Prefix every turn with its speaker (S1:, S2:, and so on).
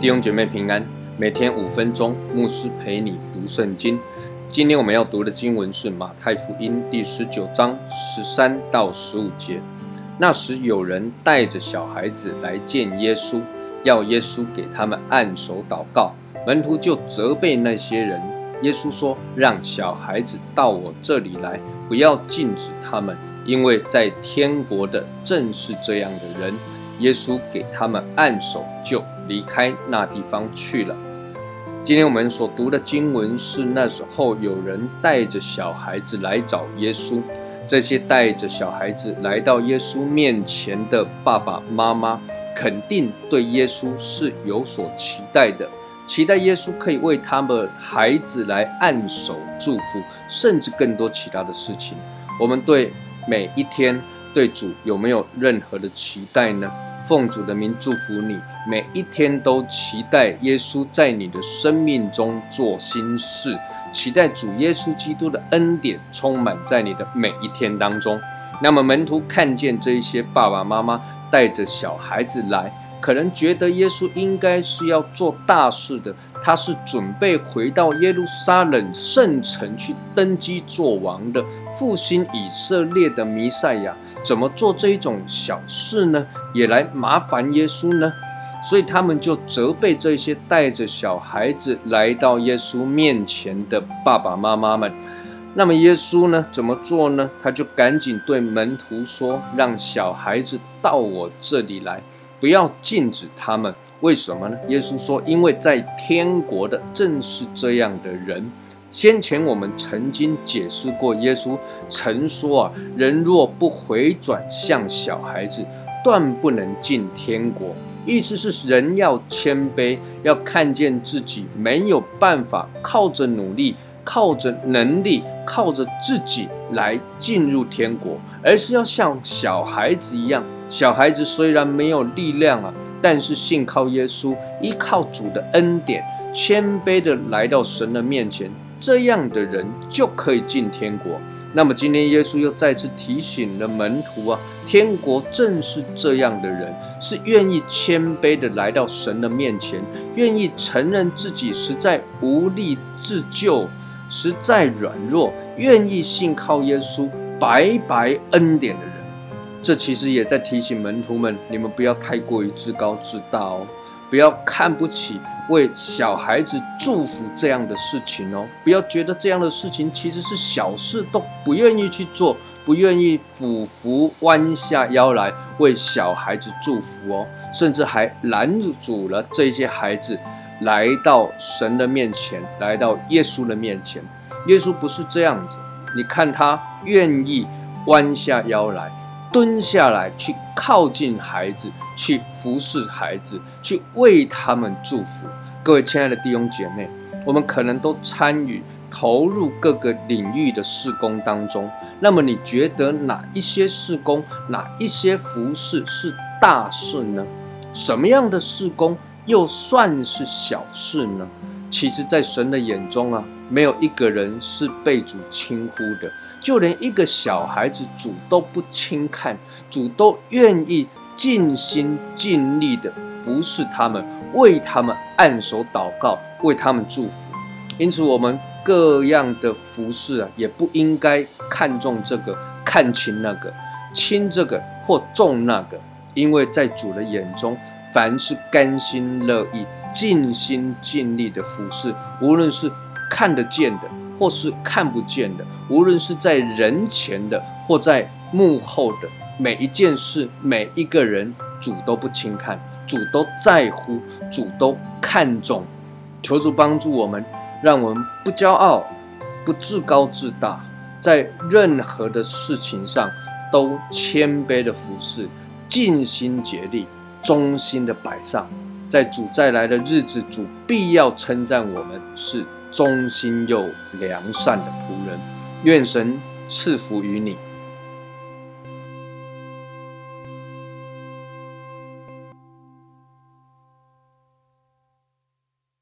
S1: 弟兄姐妹平安，每天五分钟，牧师陪你读圣经。今天我们要读的经文是马太福音第十九章十三到十五节。那时有人带着小孩子来见耶稣，要耶稣给他们按手祷告。门徒就责备那些人。耶稣说：“让小孩子到我这里来，不要禁止他们，因为在天国的正是这样的人。”耶稣给他们按手，就离开那地方去了。今天我们所读的经文是那时候有人带着小孩子来找耶稣。这些带着小孩子来到耶稣面前的爸爸妈妈，肯定对耶稣是有所期待的，期待耶稣可以为他们孩子来按手祝福，甚至更多其他的事情。我们对每一天对主有没有任何的期待呢？奉主的名祝福你，每一天都期待耶稣在你的生命中做新事，期待主耶稣基督的恩典充满在你的每一天当中。那么门徒看见这一些爸爸妈妈带着小孩子来。可能觉得耶稣应该是要做大事的，他是准备回到耶路撒冷圣城去登基做王的，复兴以色列的弥赛亚，怎么做这一种小事呢？也来麻烦耶稣呢？所以他们就责备这些带着小孩子来到耶稣面前的爸爸妈妈们。那么耶稣呢？怎么做呢？他就赶紧对门徒说：“让小孩子到我这里来。”不要禁止他们，为什么呢？耶稣说：“因为在天国的正是这样的人。”先前我们曾经解释过，耶稣曾说：“啊，人若不回转向小孩子，断不能进天国。”意思是人要谦卑，要看见自己没有办法靠着努力、靠着能力、靠着自己来进入天国，而是要像小孩子一样。小孩子虽然没有力量啊，但是信靠耶稣，依靠主的恩典，谦卑的来到神的面前，这样的人就可以进天国。那么今天耶稣又再次提醒了门徒啊，天国正是这样的人，是愿意谦卑的来到神的面前，愿意承认自己实在无力自救，实在软弱，愿意信靠耶稣，白白恩典的人。这其实也在提醒门徒们：你们不要太过于自高自大哦，不要看不起为小孩子祝福这样的事情哦，不要觉得这样的事情其实是小事，都不愿意去做，不愿意俯伏弯下腰来为小孩子祝福哦，甚至还拦阻了这些孩子来到神的面前，来到耶稣的面前。耶稣不是这样子，你看他愿意弯下腰来。蹲下来，去靠近孩子，去服侍孩子，去为他们祝福。各位亲爱的弟兄姐妹，我们可能都参与投入各个领域的事工当中。那么，你觉得哪一些事工，哪一些服侍是大事呢？什么样的事工又算是小事呢？其实，在神的眼中啊，没有一个人是被主轻忽的。就连一个小孩子，主都不轻看，主都愿意尽心尽力的服侍他们，为他们按手祷告，为他们祝福。因此，我们各样的服侍啊，也不应该看重这个，看轻那个，轻这个或重那个，因为在主的眼中，凡是甘心乐意、尽心尽力的服侍，无论是看得见的。或是看不见的，无论是在人前的，或在幕后的每一件事，每一个人，主都不轻看，主都在乎，主都看重。求主帮助我们，让我们不骄傲，不自高自大，在任何的事情上都谦卑的服侍，尽心竭力，忠心的摆上。在主再来的日子，主必要称赞我们是。忠心又良善的仆人，愿神赐福于你。